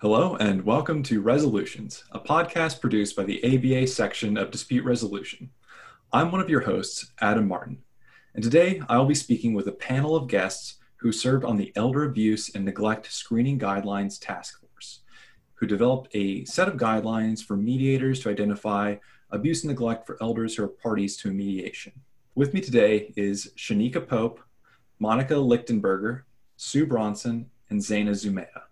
Hello, and welcome to Resolutions, a podcast produced by the ABA section of Dispute Resolution. I'm one of your hosts, Adam Martin, and today I will be speaking with a panel of guests who served on the Elder Abuse and Neglect Screening Guidelines Task Force, who developed a set of guidelines for mediators to identify abuse and neglect for elders who are parties to a mediation. With me today is Shanika Pope, Monica Lichtenberger, Sue Bronson, and Zena Zumeta.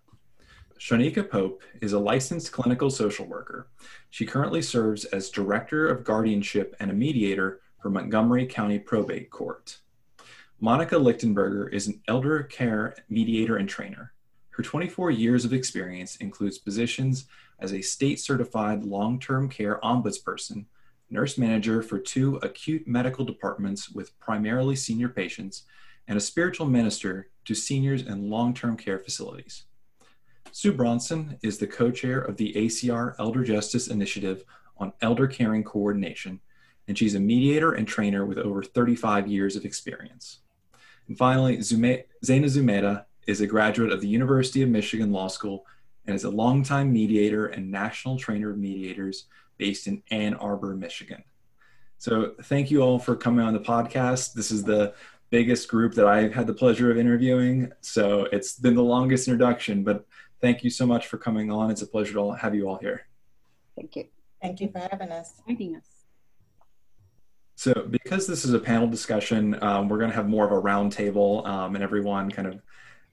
Shanika Pope is a licensed clinical social worker. She currently serves as Director of Guardianship and a mediator for Montgomery County Probate Court. Monica Lichtenberger is an elder care mediator and trainer. Her 24 years of experience includes positions as a state certified long term care ombudsperson, nurse manager for two acute medical departments with primarily senior patients, and a spiritual minister to seniors in long term care facilities. Sue Bronson is the co chair of the ACR Elder Justice Initiative on Elder Caring Coordination, and she's a mediator and trainer with over 35 years of experience. And finally, Zume- Zena Zumeta is a graduate of the University of Michigan Law School and is a longtime mediator and national trainer of mediators based in Ann Arbor, Michigan. So, thank you all for coming on the podcast. This is the biggest group that I've had the pleasure of interviewing. So, it's been the longest introduction, but thank you so much for coming on. It's a pleasure to have you all here. Thank you. Thank you for having us. Inviting us. So, because this is a panel discussion, um, we're going to have more of a roundtable um, and everyone kind of,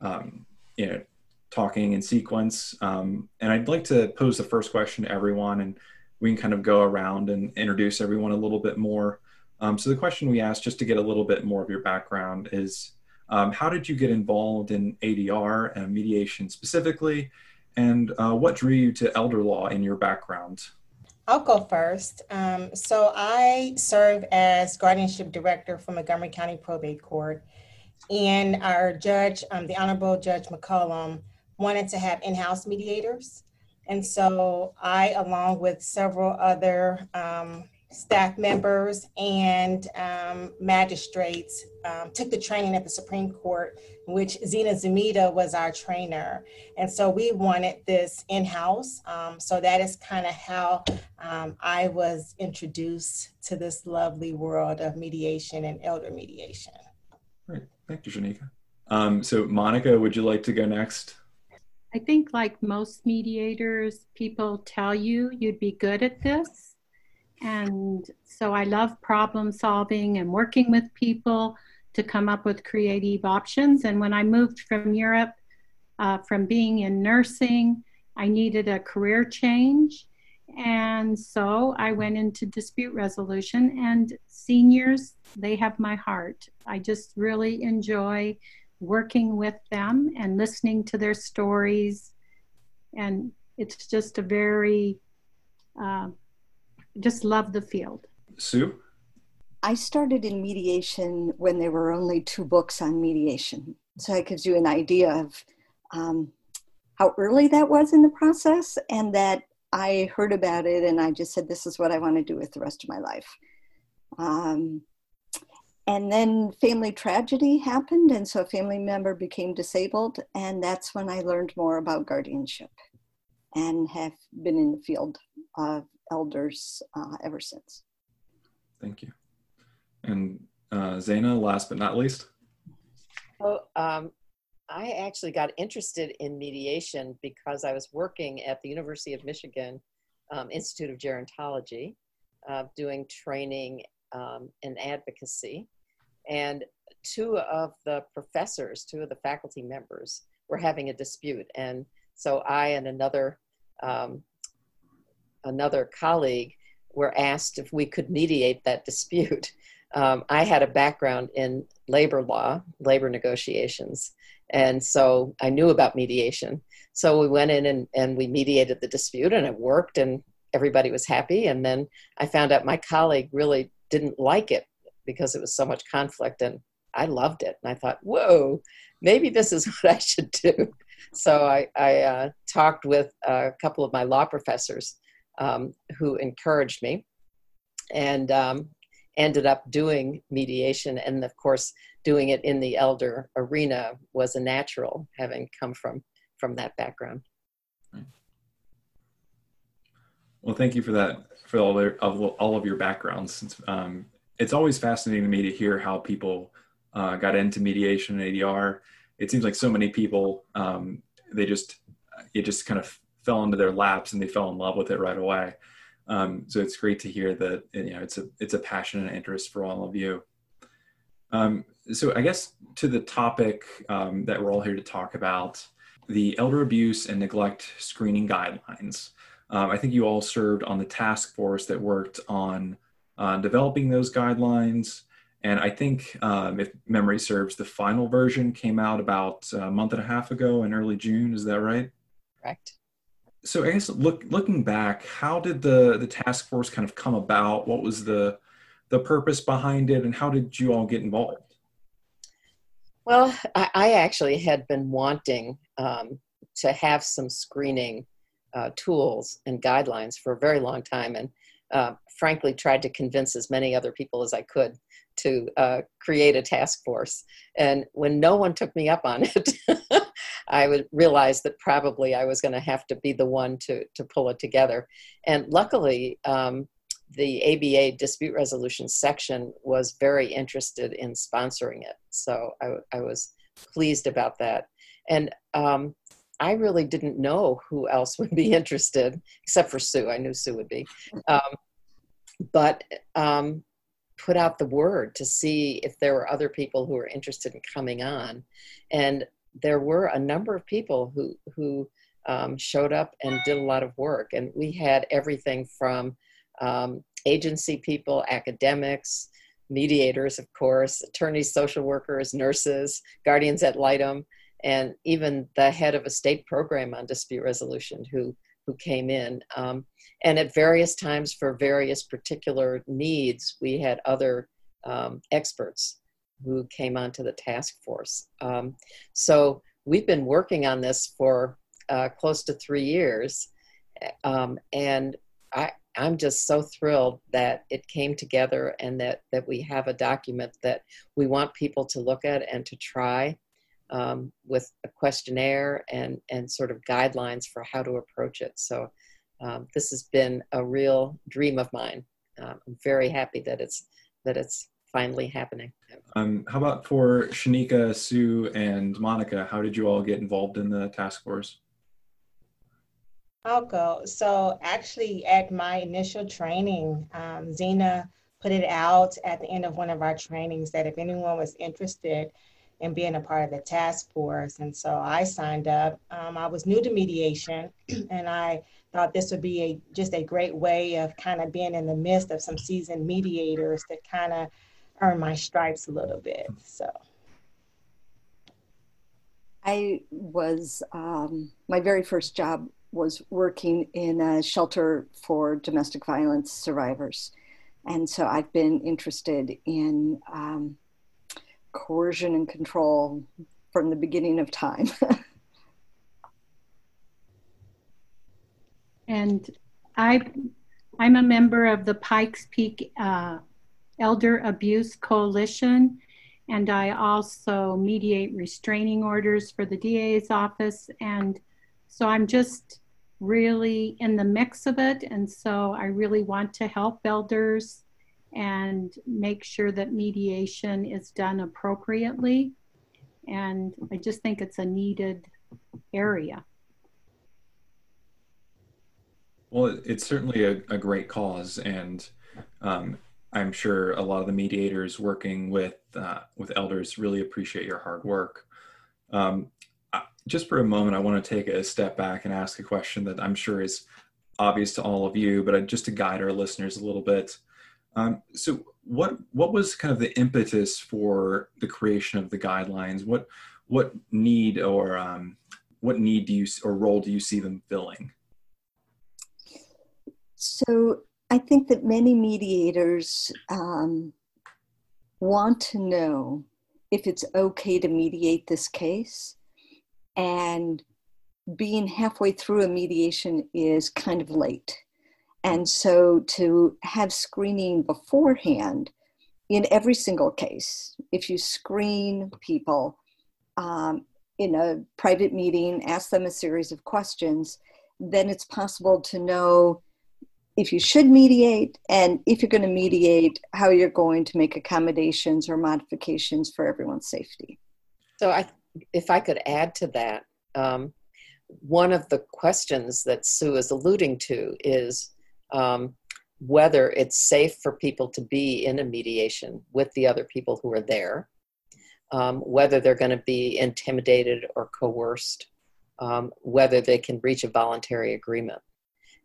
um, you know, talking in sequence. Um, and I'd like to pose the first question to everyone, and we can kind of go around and introduce everyone a little bit more. Um, so, the question we asked, just to get a little bit more of your background, is um, how did you get involved in ADR and mediation specifically? And uh, what drew you to elder law in your background? I'll go first. Um, so I serve as guardianship director for Montgomery County Probate Court. And our judge, um, the Honorable Judge McCollum, wanted to have in-house mediators. And so I, along with several other um, staff members and um, magistrates um, took the training at the Supreme Court, which Zena Zumeta was our trainer. And so we wanted this in house. Um, so that is kind of how um, I was introduced to this lovely world of mediation and elder mediation. Great. Thank you, Shanika. Um, so, Monica, would you like to go next? I think, like most mediators, people tell you you'd be good at this and so I love problem solving and working with people to come up with creative options. And when I moved from Europe, uh, from being in nursing, I needed a career change. And so I went into dispute resolution, and seniors, they have my heart. I just really enjoy working with them and listening to their stories. And it's just a very uh, just love the field. Sue? I started in mediation when there were only two books on mediation. So that gives you an idea of um, how early that was in the process, and that I heard about it and I just said, This is what I want to do with the rest of my life. Um, and then family tragedy happened, and so a family member became disabled, and that's when I learned more about guardianship and have been in the field of elders uh, ever since. Thank you. And uh, Zena, last but not least. Oh, um, I actually got interested in mediation because I was working at the University of Michigan um, Institute of Gerontology, uh, doing training um, and advocacy. And two of the professors, two of the faculty members, were having a dispute. And so I and another um, another colleague were asked if we could mediate that dispute. Um, I had a background in labor law, labor negotiations, and so I knew about mediation. So we went in and, and we mediated the dispute, and it worked, and everybody was happy. And then I found out my colleague really didn't like it because it was so much conflict, and I loved it. And I thought, whoa, maybe this is what I should do. So I, I uh, talked with a couple of my law professors um, who encouraged me and um, ended up doing mediation. And of course, doing it in the elder arena was a natural, having come from, from that background. Well, thank you for that, for all of, all of your backgrounds. Um, it's always fascinating to me to hear how people uh, got into mediation and ADR. It seems like so many people, um, they just, it just kind of fell into their laps and they fell in love with it right away. Um, so it's great to hear that you know it's a it's a passion and interest for all of you. Um, so I guess to the topic um, that we're all here to talk about, the elder abuse and neglect screening guidelines. Um, I think you all served on the task force that worked on uh, developing those guidelines. And I think, um, if memory serves, the final version came out about a month and a half ago in early June. Is that right? Correct so I guess look, looking back, how did the the task force kind of come about? What was the the purpose behind it, and how did you all get involved? Well, I, I actually had been wanting um, to have some screening uh, tools and guidelines for a very long time, and uh, frankly, tried to convince as many other people as I could to uh, create a task force. And when no one took me up on it, I would realize that probably I was going to have to be the one to to pull it together. And luckily, um, the ABA dispute resolution section was very interested in sponsoring it, so I, I was pleased about that. And um, I really didn't know who else would be interested, except for Sue. I knew Sue would be. Um, but um, put out the word to see if there were other people who were interested in coming on. And there were a number of people who who um, showed up and did a lot of work, and we had everything from um, agency people, academics, mediators, of course, attorneys, social workers, nurses, guardians ad litem, and even the head of a state program on dispute resolution who who came in. Um, and at various times for various particular needs, we had other um, experts who came onto the task force. Um, so we've been working on this for uh, close to three years. Um, and I, I'm just so thrilled that it came together and that, that we have a document that we want people to look at and to try um, with a questionnaire and, and sort of guidelines for how to approach it. So um, this has been a real dream of mine. Um, I'm very happy that it's that it's finally happening. Um, how about for Shanika, Sue, and Monica? How did you all get involved in the task force? I'll go. So actually, at my initial training, um, Zena put it out at the end of one of our trainings that if anyone was interested in being a part of the task force, and so I signed up. Um, I was new to mediation, and I thought this would be a just a great way of kind of being in the midst of some seasoned mediators to kind of earn my stripes a little bit. So. I was, um, my very first job was working in a shelter for domestic violence survivors. And so I've been interested in um, coercion and control from the beginning of time. and I, I'm a member of the Pikes Peak uh, Elder Abuse Coalition, and I also mediate restraining orders for the DA's office. And so I'm just really in the mix of it. And so I really want to help elders and make sure that mediation is done appropriately. And I just think it's a needed area. Well, it's certainly a, a great cause. And um, I'm sure a lot of the mediators working with uh, with elders really appreciate your hard work. Um, just for a moment, I want to take a step back and ask a question that I'm sure is obvious to all of you, but just to guide our listeners a little bit. Um, so, what what was kind of the impetus for the creation of the guidelines? What what need or um, what need do you or role do you see them filling? So I think that many mediators um, want to know if it's okay to mediate this case. And being halfway through a mediation is kind of late. And so to have screening beforehand in every single case, if you screen people um, in a private meeting, ask them a series of questions, then it's possible to know if you should mediate and if you're going to mediate, how you're going to make accommodations or modifications for everyone's safety. So, I, if I could add to that, um, one of the questions that Sue is alluding to is um, whether it's safe for people to be in a mediation with the other people who are there, um, whether they're going to be intimidated or coerced, um, whether they can reach a voluntary agreement.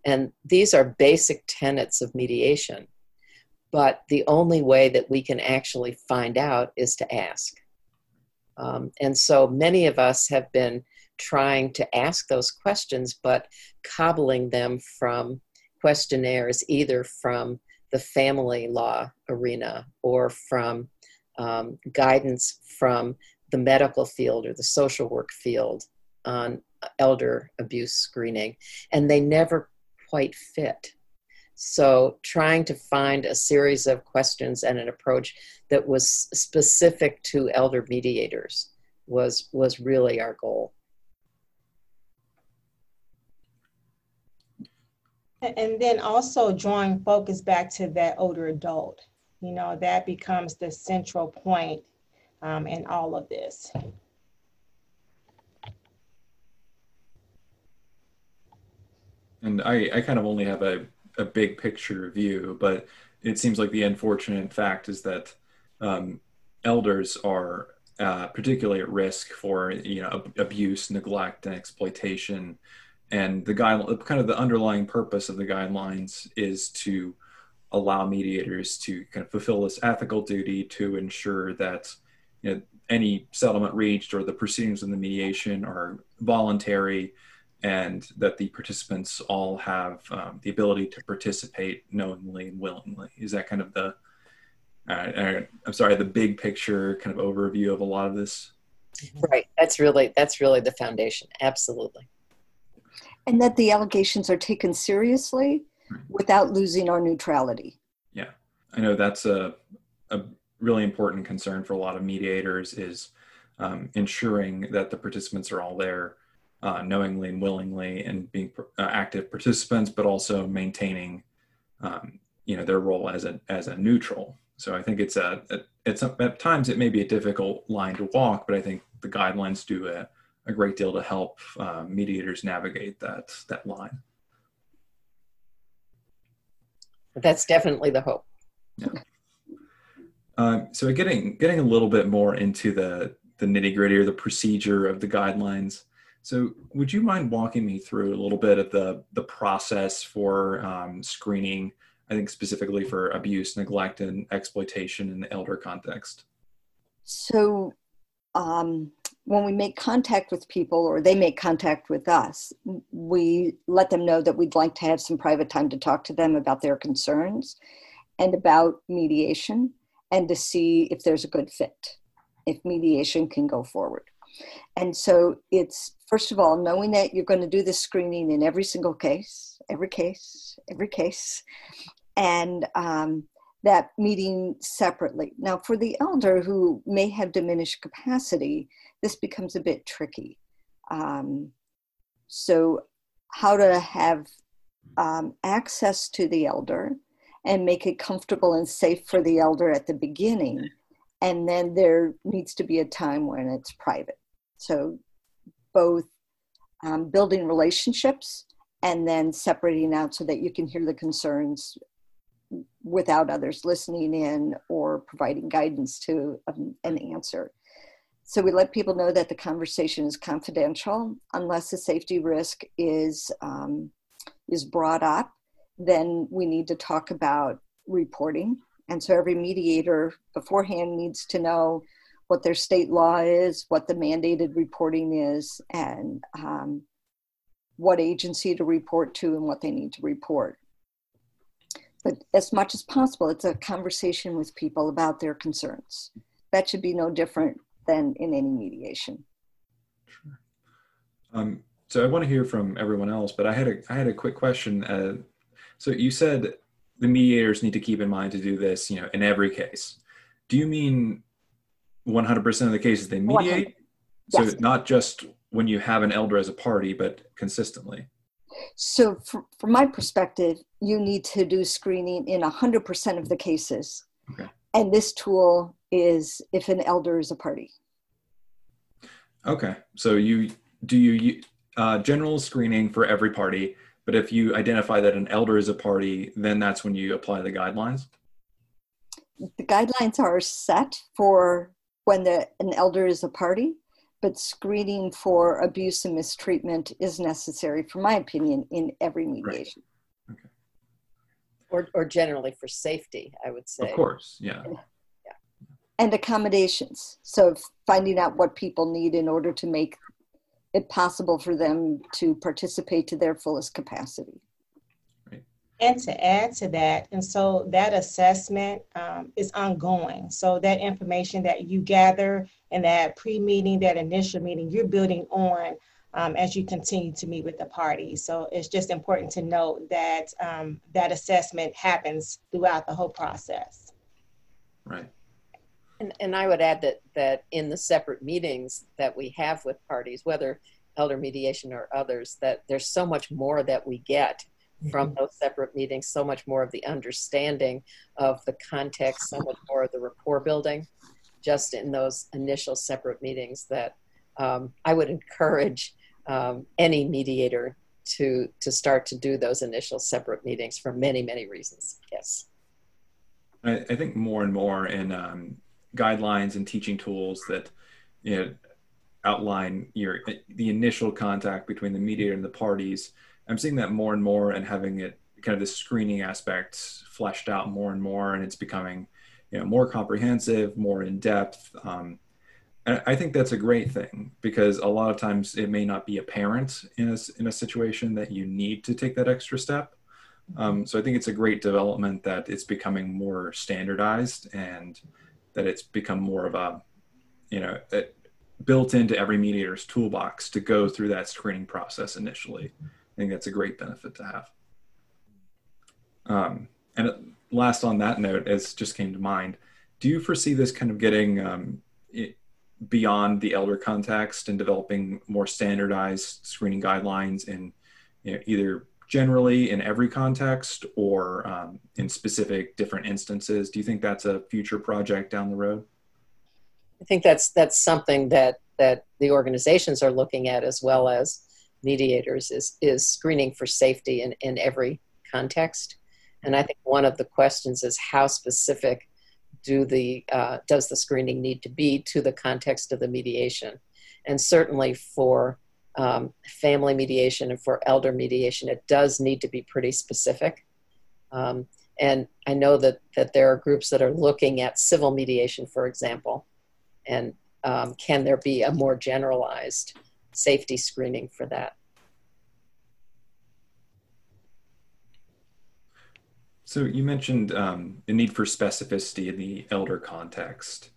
And these are basic tenets of mediation. But the only way that we can actually find out is to ask. Um, and so many of us have been trying to ask those questions, but cobbling them from questionnaires either from the family law arena or from um, guidance from the medical field or the social work field on elder abuse screening, and they never quite fit. So, trying to find a series of questions and an approach that was specific to elder mediators was was really our goal. And then also drawing focus back to that older adult. You know, that becomes the central point um, in all of this. And I, I kind of only have a, a big picture view, but it seems like the unfortunate fact is that um, elders are uh, particularly at risk for you know abuse, neglect, and exploitation. And the guide kind of the underlying purpose of the guidelines is to allow mediators to kind of fulfill this ethical duty to ensure that you know, any settlement reached or the proceedings in the mediation are voluntary and that the participants all have um, the ability to participate knowingly and willingly. Is that kind of the uh, uh i'm sorry the big picture kind of overview of a lot of this? Right. That's really that's really the foundation. Absolutely. And that the allegations are taken seriously without losing our neutrality. Yeah, I know that's a, a really important concern for a lot of mediators is um, ensuring that the participants are all there uh, knowingly and willingly and being uh, active participants, but also maintaining, um, you know, their role as a as a neutral. So I think it's a, a it's a, at times it may be a difficult line to walk, but I think the guidelines do a a great deal to help uh, mediators navigate that that line. That's definitely the hope. Yeah. Uh, so getting getting a little bit more into the the nitty gritty or the procedure of the guidelines. So would you mind walking me through a little bit of the the process for um, screening? I think specifically for abuse, neglect, and exploitation in the elder context. So um, when we make contact with people or they make contact with us, we let them know that we'd like to have some private time to talk to them about their concerns and about mediation and to see if there's a good fit, if mediation can go forward. And so it's, first of all, knowing that you're going to do this screening in every single case, every case, every case, and um, that meeting separately. Now, for the elder who may have diminished capacity, this becomes a bit tricky. Um, so, how to have um, access to the elder and make it comfortable and safe for the elder at the beginning. And then there needs to be a time when it's private. So, both um, building relationships and then separating out so that you can hear the concerns without others listening in or providing guidance to um, an answer. So we let people know that the conversation is confidential unless a safety risk is um, is brought up. Then we need to talk about reporting. And so every mediator beforehand needs to know what their state law is, what the mandated reporting is, and um, what agency to report to and what they need to report. But as much as possible, it's a conversation with people about their concerns. That should be no different than in any mediation. Sure. Um, so I want to hear from everyone else, but I had a I had a quick question. Uh, so you said the mediators need to keep in mind to do this, you know, in every case. Do you mean 100% of the cases they mediate? Yes. So not just when you have an elder as a party, but consistently. So, from, from my perspective, you need to do screening in 100% of the cases. Okay. And this tool is if an elder is a party. Okay. So you do you uh, general screening for every party, but if you identify that an elder is a party, then that's when you apply the guidelines. The guidelines are set for when the, an elder is a party, but screening for abuse and mistreatment is necessary, for my opinion, in every mediation. Right. Okay. Or, or generally for safety, I would say. Of course, yeah. yeah. And accommodations. So finding out what people need in order to make it possible for them to participate to their fullest capacity. And to add to that, and so that assessment um, is ongoing. So that information that you gather in that pre-meeting, that initial meeting, you're building on um, as you continue to meet with the party. So it's just important to note that um, that assessment happens throughout the whole process. Right. And, and I would add that that in the separate meetings that we have with parties, whether elder mediation or others, that there's so much more that we get from mm-hmm. those separate meetings, so much more of the understanding of the context, so much more of the rapport building, just in those initial separate meetings. That um, I would encourage um, any mediator to to start to do those initial separate meetings for many many reasons. Yes. I, I think more and more in um, guidelines and teaching tools that you know outline your the initial contact between the mediator and the parties I'm seeing that more and more and having it kind of the screening aspect fleshed out more and more, and it's becoming you know more comprehensive, more in depth. Um, and I think that's a great thing because a lot of times it may not be apparent in a, in a situation that you need to take that extra step. Um, so I think it's a great development that it's becoming more standardized and that it's become more of a, you know, built into every mediator's toolbox to go through that screening process initially. I think that's a great benefit to have. Um, and last on that note, as just came to mind, do you foresee this kind of getting um, beyond the elder context and developing more standardized screening guidelines in you know, either generally in every context or um, in specific different instances? Do you think that's a future project down the road? I think that's that's something that that the organizations are looking at as well as mediators is is screening for safety in, in every context. And I think one of the questions is how specific do the uh, does the screening need to be to the context of the mediation? And certainly for um, family mediation and for elder mediation, it does need to be pretty specific. Um, and I know that that there are groups that are looking at civil mediation, for example, and um, can there be a more generalized safety screening for that. So you mentioned um, the need for specificity in the elder context.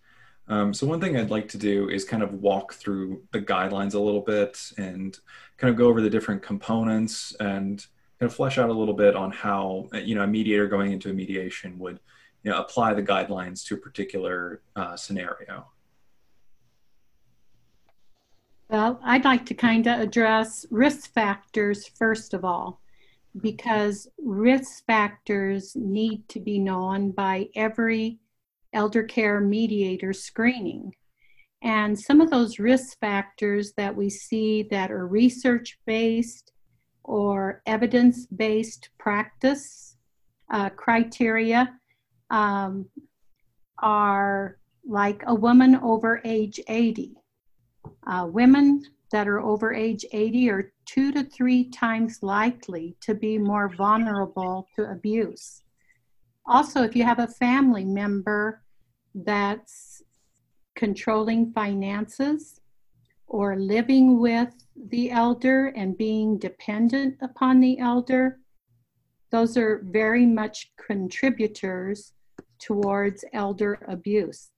Um, so one thing I'd like to do is kind of walk through the guidelines a little bit and kind of go over the different components and kind of flesh out a little bit on how you know a mediator going into a mediation would you know apply the guidelines to a particular uh, scenario. Well, I'd like to kind of address risk factors first of all, because risk factors need to be known by every elder care mediator screening. And some of those risk factors that we see that are research based or evidence based practice uh, criteria um, are like a woman over age 80 uh, women that are over age 80 are two to three times likely to be more vulnerable to abuse. Also, if you have a family member that's controlling finances or living with the elder and being dependent upon the elder, those are very much contributors towards elder abuse.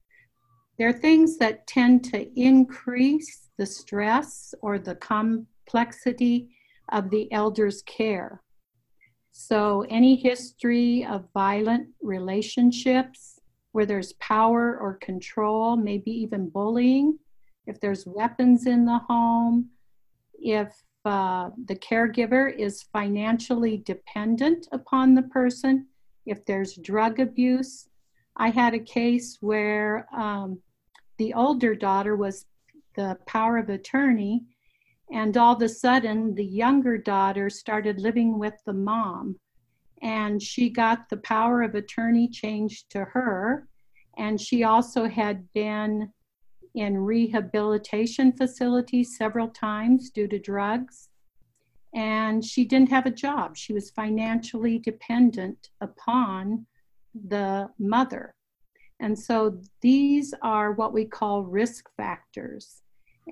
There are things that tend to increase the stress or the complexity of the elder's care. So, any history of violent relationships where there's power or control, maybe even bullying, if there's weapons in the home, if uh, the caregiver is financially dependent upon the person, if there's drug abuse. I had a case where um, the older daughter was the power of attorney, and all of a sudden, the younger daughter started living with the mom. And she got the power of attorney changed to her. And she also had been in rehabilitation facilities several times due to drugs. And she didn't have a job. She was financially dependent upon the mother. And so these are what we call risk factors.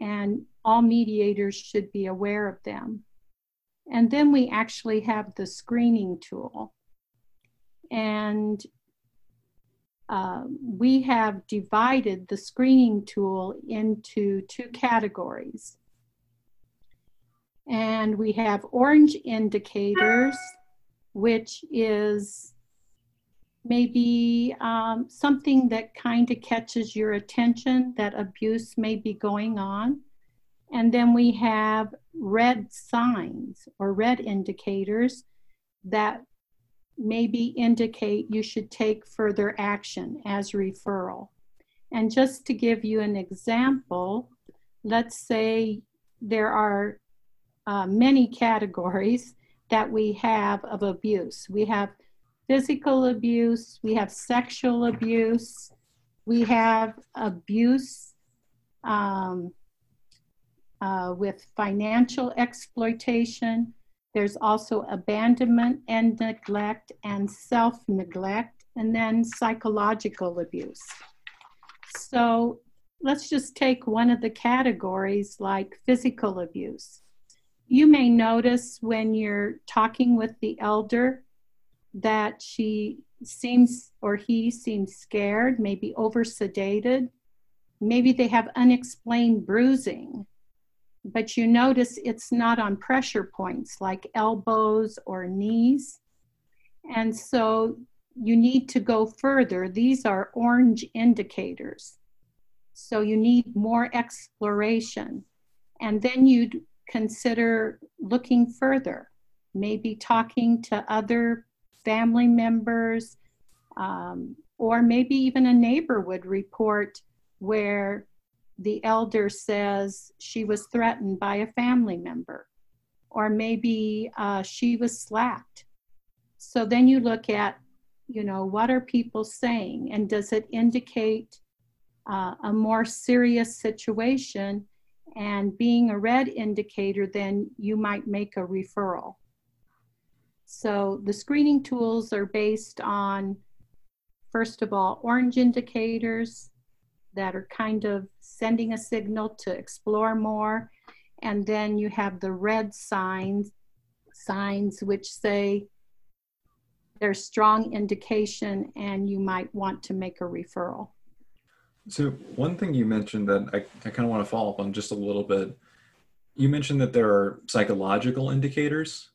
And all mediators should be aware of them. And then we actually have the screening tool. And uh, we have divided the screening tool into two categories. And we have orange indicators, which is maybe um, something that kind of catches your attention that abuse may be going on. And then we have red signs or red indicators that maybe indicate you should take further action as referral. And just to give you an example, let's say there are uh, many categories that we have of abuse. We have physical abuse, we have sexual abuse, we have abuse um, uh, with financial exploitation, there's also abandonment and neglect and self neglect, and then psychological abuse. So let's just take one of the categories like physical abuse. You may notice when you're talking with the elder that she seems or he seems scared, maybe over sedated. Maybe they have unexplained bruising but you notice it's not on pressure points like elbows or knees. And so you need to go further. These are orange indicators. So you need more exploration. And then you'd consider looking further, maybe talking to other family members, um, or maybe even a neighbor would report where the elder says she was threatened by a family member, or maybe uh, she was slapped. So then you look at, you know, what are people saying, and does it indicate uh, a more serious situation? And being a red indicator, then you might make a referral. So the screening tools are based on, first of all, orange indicators, that are kind of sending a signal to explore more. And then you have the red signs, signs which say there's strong indication and you might want to make a referral. So one thing you mentioned that I, I kind of want to follow up on just a little bit, you mentioned that there are psychological indicators.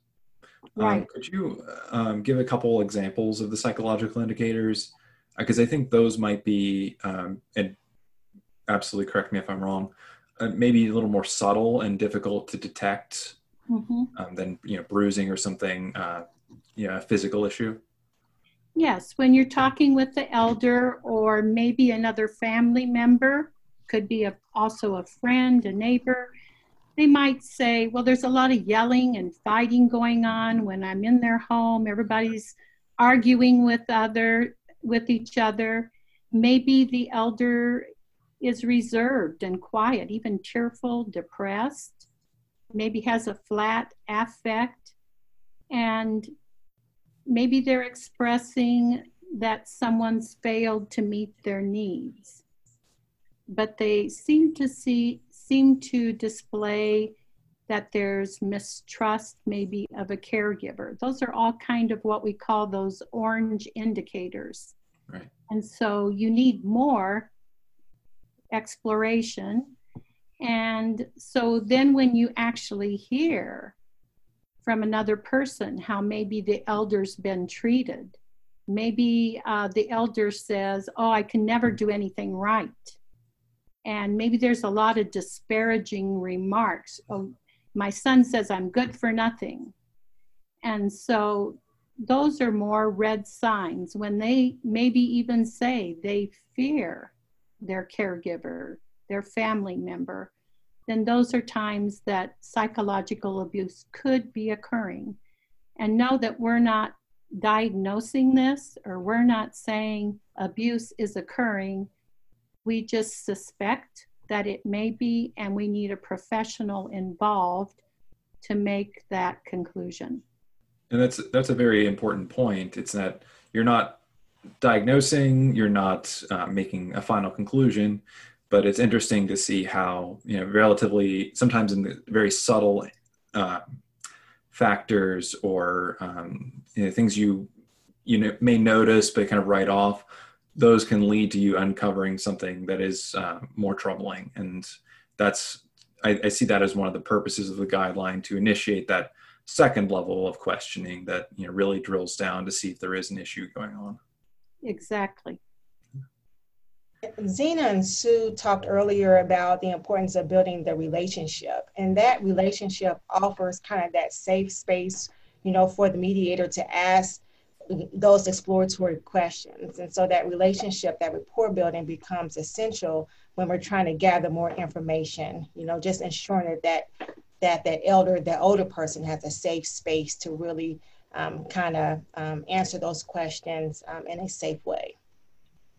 Um, right. Um, could you um, give a couple examples of the psychological indicators? Because uh, I think those might be, um, and absolutely correct me if I'm wrong, uh, maybe a little more subtle and difficult to detect mm-hmm. um, than you know bruising or something, uh, yeah, a physical issue. Yes, when you're talking with the elder or maybe another family member, could be a, also a friend, a neighbor. They might say, "Well, there's a lot of yelling and fighting going on when I'm in their home. Everybody's arguing with other with each other." Maybe the elder is reserved and quiet, even tearful, depressed, maybe has a flat affect, and maybe they're expressing that someone's failed to meet their needs. But they seem to see seem to display that there's mistrust maybe of a caregiver. Those are all kind of what we call those orange indicators. Right. And so you need more exploration. And so then when you actually hear from another person how maybe the elder's been treated, maybe uh, the elder says, Oh, I can never do anything right. And maybe there's a lot of disparaging remarks. Oh, my son says I'm good for nothing. And so those are more red signs when they maybe even say they fear their caregiver, their family member, then those are times that psychological abuse could be occurring. And know that we're not diagnosing this or we're not saying abuse is occurring. We just suspect that it may be, and we need a professional involved to make that conclusion. And that's that's a very important point. It's that you're not diagnosing, you're not uh, making a final conclusion, but it's interesting to see how you know relatively sometimes in the very subtle uh, factors or um, you know, things you you know may notice but kind of write off those can lead to you uncovering something that is uh, more troubling. And that's I, I, see that as one of the purposes of the guideline to initiate that second level of questioning that you know really drills down to see if there is an issue going on. Exactly. Zena and Sue talked earlier about the importance of building the relationship, and that relationship offers kind of that safe space, you know, for the mediator to ask those exploratory questions. And so that relationship, that rapport building becomes essential when we're trying to gather more information, you know, just ensuring that that, that, that elder, that older person has a safe space to really um, kind of um, answer those questions um, in a safe way.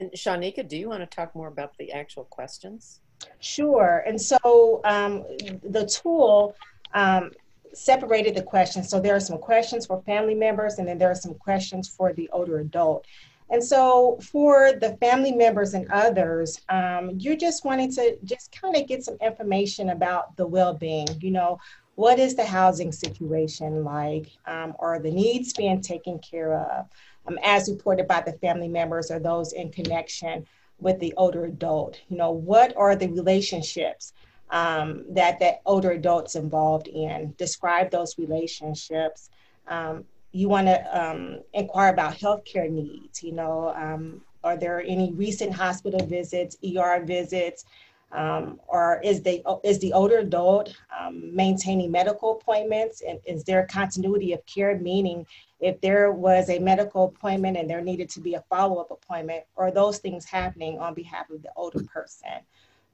And Shanika, do you want to talk more about the actual questions? Sure. And so um, the tool um, separated the questions. So there are some questions for family members, and then there are some questions for the older adult. And so for the family members and others, um, you're just wanting to just kind of get some information about the well-being. You know, what is the housing situation like? Um, are the needs being taken care of? um, as reported by the family members or those in connection with the older adult. You know, what are the relationships um, that that older adult's involved in? Describe those relationships. Um, you want to um, inquire about healthcare needs. You know, um, are there any recent hospital visits, ER visits? Um, or is the is the older adult um, maintaining medical appointments and is there continuity of care meaning if there was a medical appointment and there needed to be a follow-up appointment or those things happening on behalf of the older person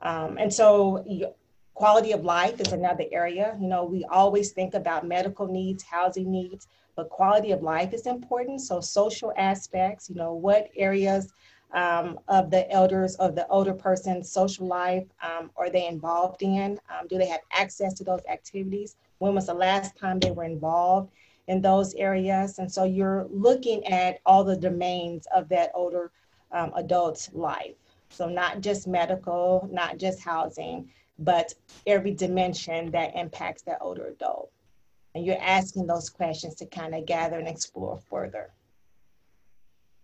um, and so quality of life is another area you know we always think about medical needs housing needs but quality of life is important so social aspects you know what areas um, of the elders of the older person's social life um, are they involved in um, do they have access to those activities when was the last time they were involved in those areas. And so you're looking at all the domains of that older um, adult's life. So not just medical, not just housing, but every dimension that impacts that older adult. And you're asking those questions to kind of gather and explore further.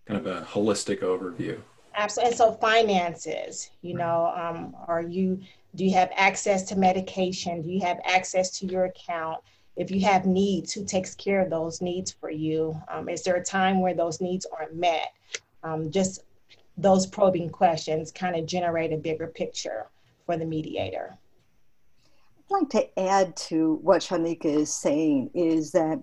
Kind of a holistic overview. Absolutely. And so finances, you know, um, are you, do you have access to medication? Do you have access to your account? if you have needs, who takes care of those needs for you? Um, is there a time where those needs aren't met? Um, just those probing questions kind of generate a bigger picture for the mediator. I'd like to add to what Shanika is saying is that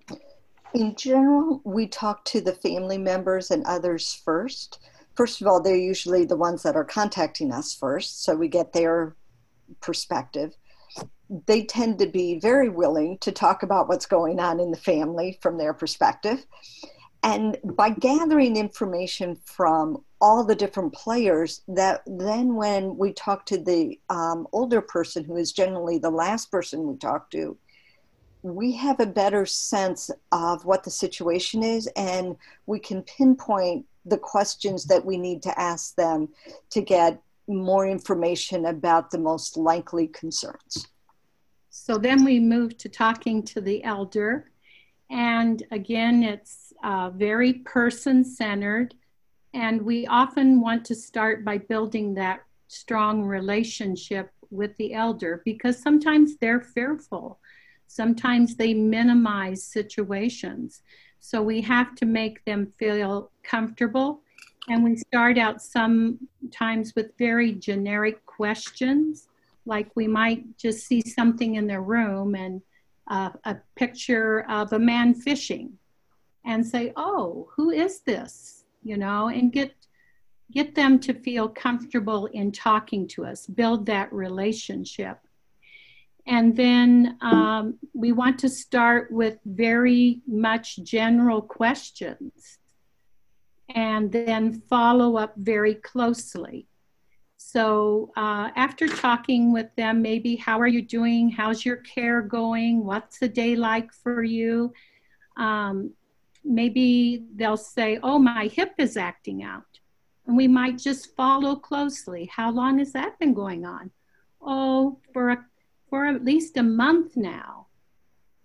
in general, we talk to the family members and others first. First of all, they're usually the ones that are contacting us first, so we get their perspective they tend to be very willing to talk about what's going on in the family from their perspective. And by gathering information from all the different players, that then when we talk to the um, older person, who is generally the last person we talk to, we have a better sense of what the situation is, and we can pinpoint the questions that we need to ask them to get more information about the most likely concerns. So then we move to talking to the elder. And again, it's uh, very person centered. And we often want to start by building that strong relationship with the elder because sometimes they're fearful. Sometimes they minimize situations. So we have to make them feel comfortable. And we start out sometimes with very generic questions like we might just see something in their room and uh, a picture of a man fishing and say, "Oh, who is this?" You know, and get get them to feel comfortable in talking to us, build that relationship. And then um, we want to start with very much general questions and then follow up very closely. So uh, after talking with them, maybe how are you doing? How's your care going? What's the day like for you? Um, maybe they'll say, oh, my hip is acting out. And we might just follow closely. How long has that been going on? Oh, for, a, for at least a month now.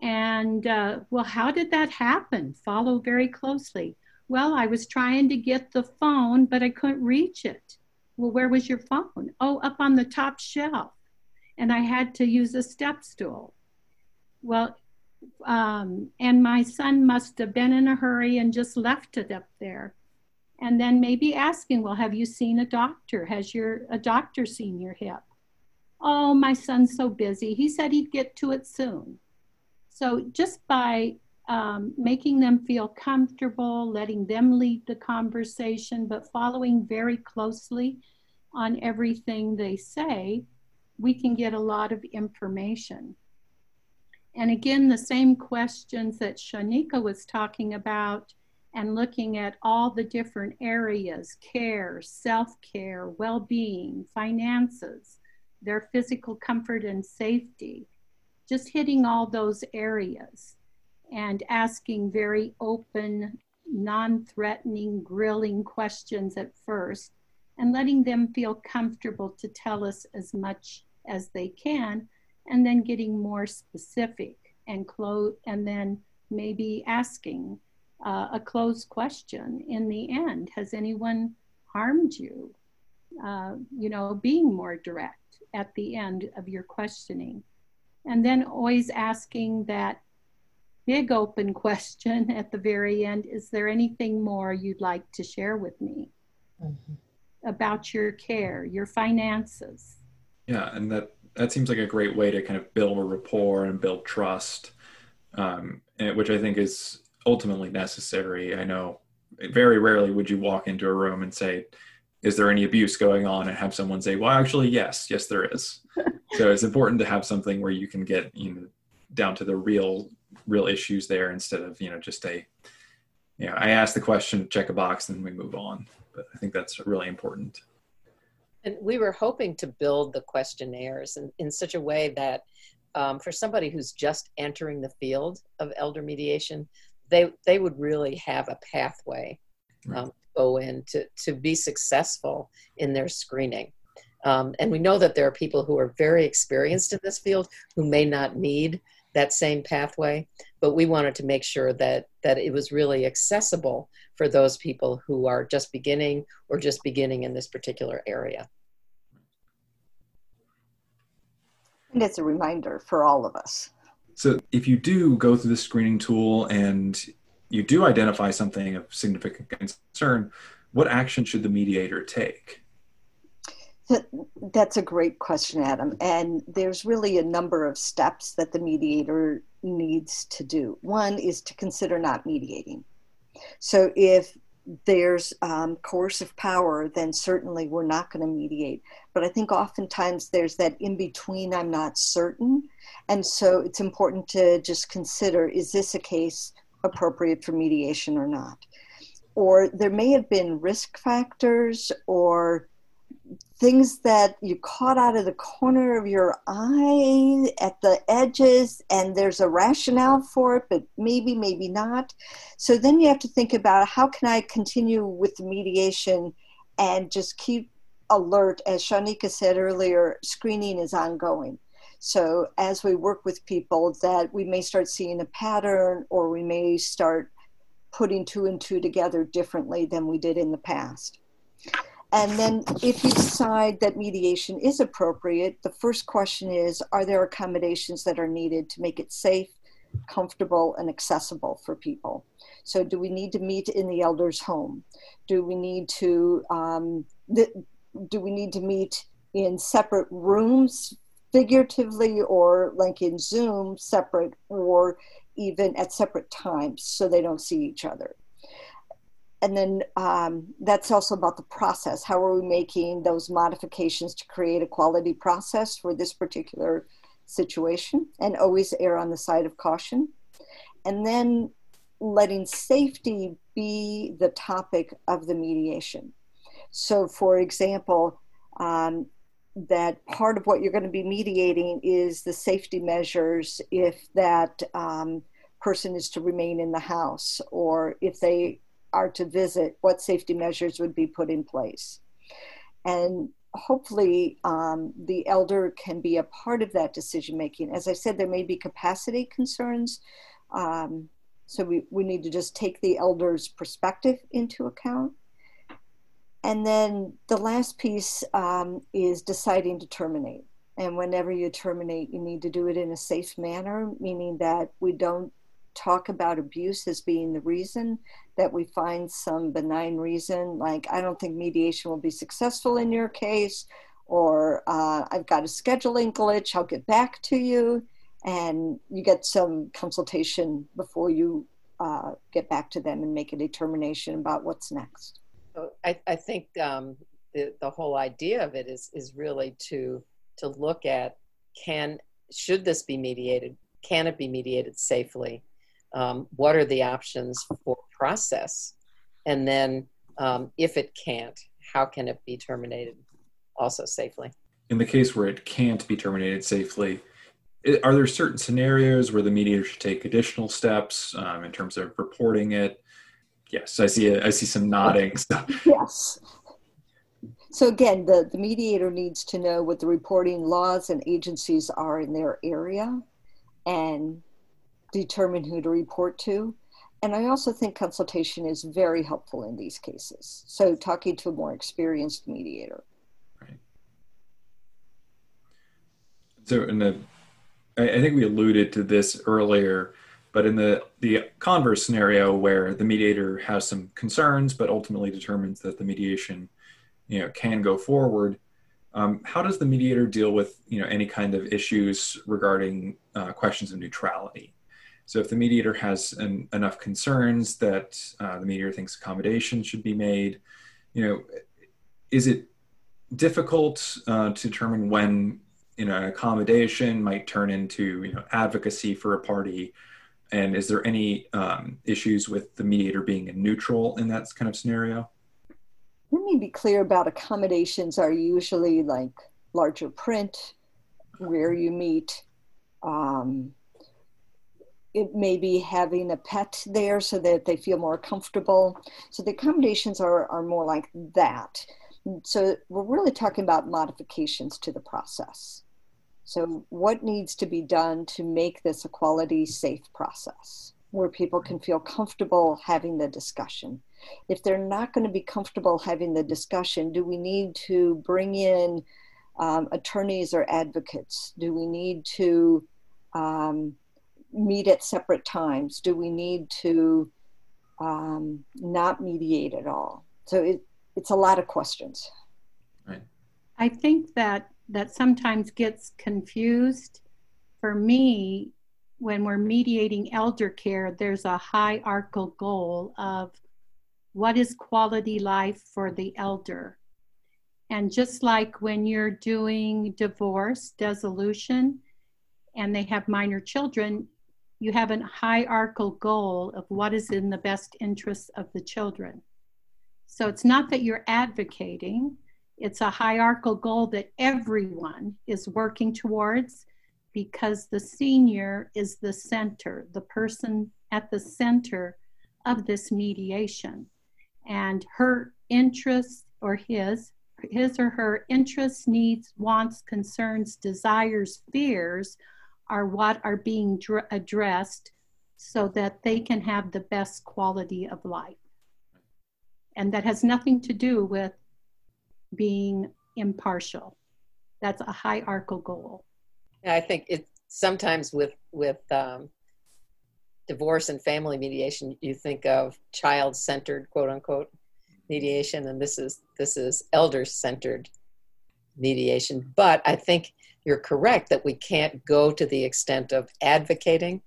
And uh, well, how did that happen? Follow very closely. Well, I was trying to get the phone, but I couldn't reach it. Well, where was your phone? Oh, up on the top shelf. And I had to use a step stool. Well, um, and my son must have been in a hurry and just left it up there and then maybe asking, well, have you seen a doctor? Has your a doctor seen your hip? Oh, my son's so busy. He said he'd get to it soon. So just by um, making them feel comfortable, letting them lead the conversation, but following very closely on everything they say, we can get a lot of information. And again, the same questions that Shanika was talking about and looking at all the different areas care, self care, well being, finances, their physical comfort and safety, just hitting all those areas and asking very open, non threatening, grilling questions at first and letting them feel comfortable to tell us as much as they can and then getting more specific and close and then maybe asking uh, a closed question in the end. Has anyone harmed you? Uh, you know, being more direct at the end of your questioning. And then always asking that big open question at the very end Is there anything more you'd like to share with me mm-hmm. about your care, your finances? Yeah, and that, that seems like a great way to kind of build a rapport and build trust, um, which I think is ultimately necessary. I know very rarely would you walk into a room and say, is there any abuse going on? and have someone say well actually yes yes there is. So it's important to have something where you can get you know down to the real real issues there instead of you know just a you know i ask the question check a box and we move on. But i think that's really important and we were hoping to build the questionnaires in, in such a way that um, for somebody who's just entering the field of elder mediation they they would really have a pathway um, go in to to be successful in their screening. Um, and we know that there are people who are very experienced in this field who may not need that same pathway, but we wanted to make sure that that it was really accessible for those people who are just beginning or just beginning in this particular area. And it's a reminder for all of us so if you do go through the screening tool and you do identify something of significant concern, what action should the mediator take? That's a great question, Adam. And there's really a number of steps that the mediator needs to do. One is to consider not mediating. So if there's um, coercive power, then certainly we're not going to mediate. But I think oftentimes there's that in between, I'm not certain. And so it's important to just consider is this a case appropriate for mediation or not? Or there may have been risk factors or things that you caught out of the corner of your eye at the edges and there's a rationale for it but maybe maybe not. So then you have to think about how can i continue with the mediation and just keep alert as shanika said earlier screening is ongoing. So as we work with people that we may start seeing a pattern or we may start putting two and two together differently than we did in the past and then, if you decide that mediation is appropriate, the first question is Are there accommodations that are needed to make it safe, comfortable, and accessible for people? So, do we need to meet in the elder's home? Do we need to um, th- do we need to meet in separate rooms figuratively or like in Zoom, separate, or even at separate times so they don't see each other. And then um, that's also about the process. How are we making those modifications to create a quality process for this particular situation? And always err on the side of caution. And then letting safety be the topic of the mediation. So, for example, um, that part of what you're going to be mediating is the safety measures if that um, person is to remain in the house or if they are to visit, what safety measures would be put in place. And hopefully, um, the elder can be a part of that decision making. As I said, there may be capacity concerns. Um, so we, we need to just take the elder's perspective into account. And then the last piece um, is deciding to terminate. And whenever you terminate, you need to do it in a safe manner, meaning that we don't talk about abuse as being the reason, that we find some benign reason, like, I don't think mediation will be successful in your case, or uh, I've got a scheduling glitch, I'll get back to you. And you get some consultation before you uh, get back to them and make a determination about what's next. I, I think um, the, the whole idea of it is, is really to, to look at can, should this be mediated? Can it be mediated safely? Um, what are the options for process? And then um, if it can't, how can it be terminated also safely? In the case where it can't be terminated safely, are there certain scenarios where the mediator should take additional steps um, in terms of reporting it Yes, I see. A, I see some nodding. So. yes. So again, the, the mediator needs to know what the reporting laws and agencies are in their area and determine who to report to. And I also think consultation is very helpful in these cases. So talking to a more experienced mediator. Right. So in the, I, think we alluded to this earlier but in the, the converse scenario where the mediator has some concerns, but ultimately determines that the mediation you know, can go forward, um, how does the mediator deal with you know, any kind of issues regarding uh, questions of neutrality? So if the mediator has an, enough concerns that uh, the mediator thinks accommodation should be made, you know, is it difficult uh, to determine when you know an accommodation might turn into you know advocacy for a party and is there any um, issues with the mediator being a neutral in that kind of scenario? Let me be clear about accommodations are usually like larger print, where you meet. Um, it may be having a pet there so that they feel more comfortable. So the accommodations are, are more like that. So we're really talking about modifications to the process. So, what needs to be done to make this a quality safe process where people can feel comfortable having the discussion? If they're not going to be comfortable having the discussion, do we need to bring in um, attorneys or advocates? Do we need to um, meet at separate times? Do we need to um, not mediate at all? So, it, it's a lot of questions. Right. I think that that sometimes gets confused. For me, when we're mediating elder care, there's a hierarchical goal of what is quality life for the elder. And just like when you're doing divorce, dissolution, and they have minor children, you have a hierarchical goal of what is in the best interests of the children. So it's not that you're advocating, it's a hierarchical goal that everyone is working towards because the senior is the center, the person at the center of this mediation. And her interests or his, his or her interests, needs, wants, concerns, desires, fears are what are being dr- addressed so that they can have the best quality of life. And that has nothing to do with being impartial. That's a hierarchical goal. I think it sometimes with with um, divorce and family mediation, you think of child-centered, quote unquote, mediation, and this is this is elder-centered mediation. But I think you're correct that we can't go to the extent of advocating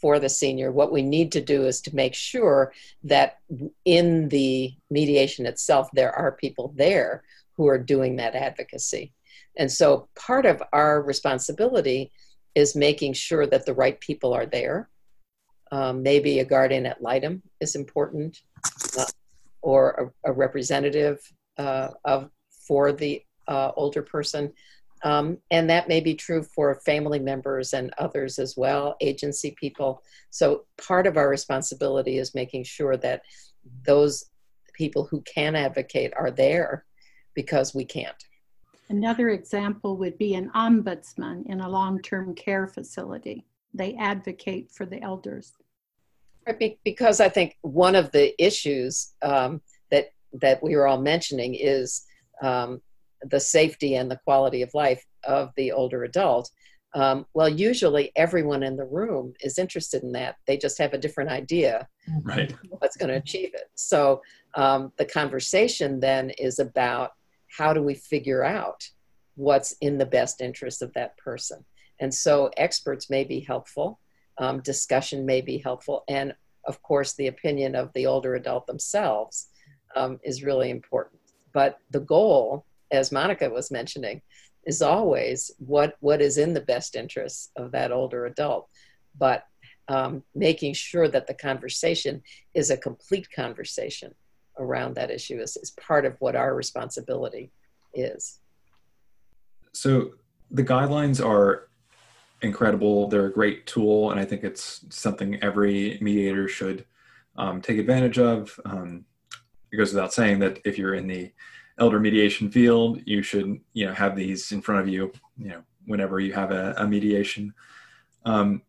for the senior. What we need to do is to make sure that in the mediation itself, there are people there who are doing that advocacy. And so part of our responsibility is making sure that the right people are there. Um, maybe a guardian ad litem is important, uh, or a, a representative uh, of for the uh, older person. Um, and that may be true for family members and others as well, agency people. So part of our responsibility is making sure that those people who can advocate are there because we can't. Another example would be an ombudsman in a long term care facility. They advocate for the elders. Because I think one of the issues um, that that we were all mentioning is um, the safety and the quality of life of the older adult. Um, well, usually everyone in the room is interested in that. They just have a different idea right. what's going to achieve it. So um, the conversation then is about how do we figure out what's in the best interest of that person. And so experts may be helpful, um, discussion may be helpful, and of course, the opinion of the older adult themselves um, is really important. But the goal as Monica was mentioning, is always what what is in the best interests of that older adult, but um, making sure that the conversation is a complete conversation around that issue is, is part of what our responsibility is. So the guidelines are incredible. They're a great tool, and I think it's something every mediator should um, take advantage of. Um, it goes without saying that if you're in the elder mediation field, you should you know have these in front of you, you know, whenever you have a, a mediation. Um,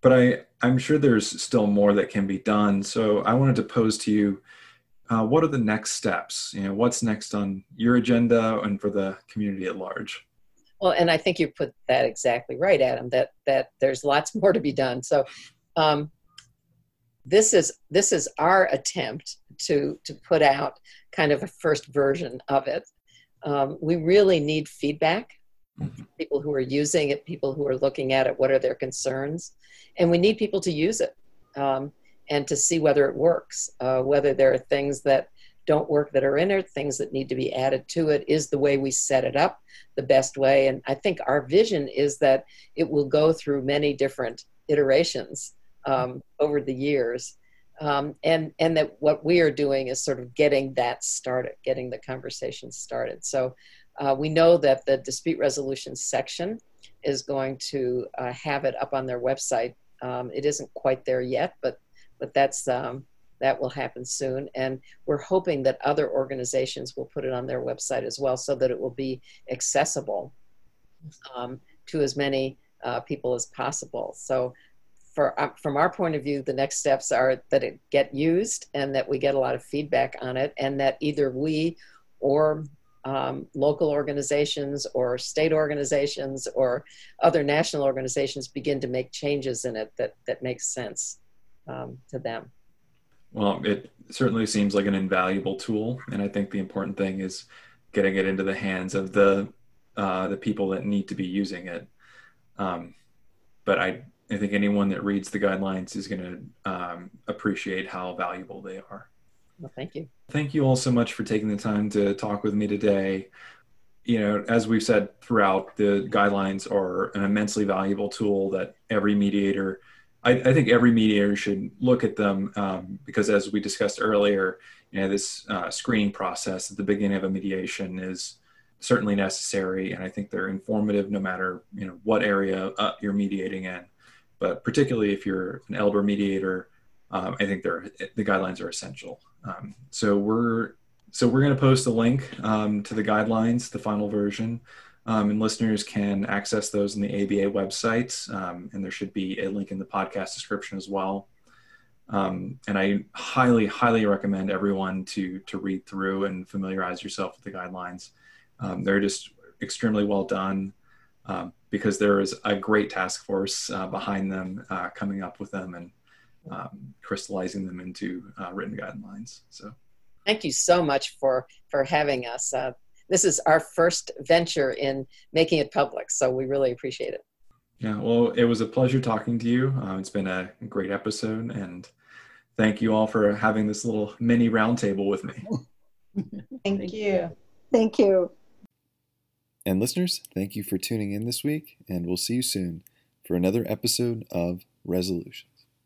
but I I'm sure there's still more that can be done. So I wanted to pose to you, uh, what are the next steps? You know, what's next on your agenda and for the community at large? Well, and I think you put that exactly right, Adam. That that there's lots more to be done. So. Um, this is this is our attempt to to put out kind of a first version of it. Um, we really need feedback. Mm-hmm. People who are using it, people who are looking at it, what are their concerns, and we need people to use it um, and to see whether it works. Uh, whether there are things that don't work that are in it, things that need to be added to it. Is the way we set it up the best way? And I think our vision is that it will go through many different iterations um, over the years. Um, and and that what we are doing is sort of getting that started, getting the conversation started. So uh, we know that the dispute resolution section is going to uh, have it up on their website. Um, it isn't quite there yet, but but that's um, that will happen soon. And we're hoping that other organizations will put it on their website as well, so that it will be accessible um, to as many uh, people as possible. So for uh, from our point of view, the next steps are that it get used and that we get a lot of feedback on it, and that either we or um, local organizations or state organizations or other national organizations begin to make changes in it that that makes sense um, to them. Well, it certainly seems like an invaluable tool, and I think the important thing is getting it into the hands of the uh, the people that need to be using it. Um, but I I think anyone that reads the guidelines is going to um, appreciate how valuable they are. Well, thank you. Thank you all so much for taking the time to talk with me today. You know, as we've said throughout, the guidelines are an immensely valuable tool that every mediator, I, I think every mediator should look at them um, because, as we discussed earlier, you know, this uh, screening process at the beginning of a mediation is certainly necessary, and I think they're informative no matter you know what area uh, you're mediating in but particularly if you're an elder mediator, um, I think the guidelines are essential. Um, so we're so we're going to post a link um, to the guidelines, the final version, um, and listeners can access those in the ABA website, um, and there should be a link in the podcast description as well. Um, and I highly, highly recommend everyone to to read through and familiarize yourself with the guidelines. they're just extremely well done um, because there is a great task force uh, behind them uh, coming up with them and um, crystallizing them into uh, written guidelines. So, thank you so much for for having us. Uh, this is our first venture in making it public. So we really appreciate it. Yeah, well, it was a pleasure talking to you. Uh, it's been a great episode, and thank you all for having this little mini roundtable with me. Thank, Thank you. Thank you. And listeners, thank you for tuning in this week, and we'll see you soon for another episode of Resolution.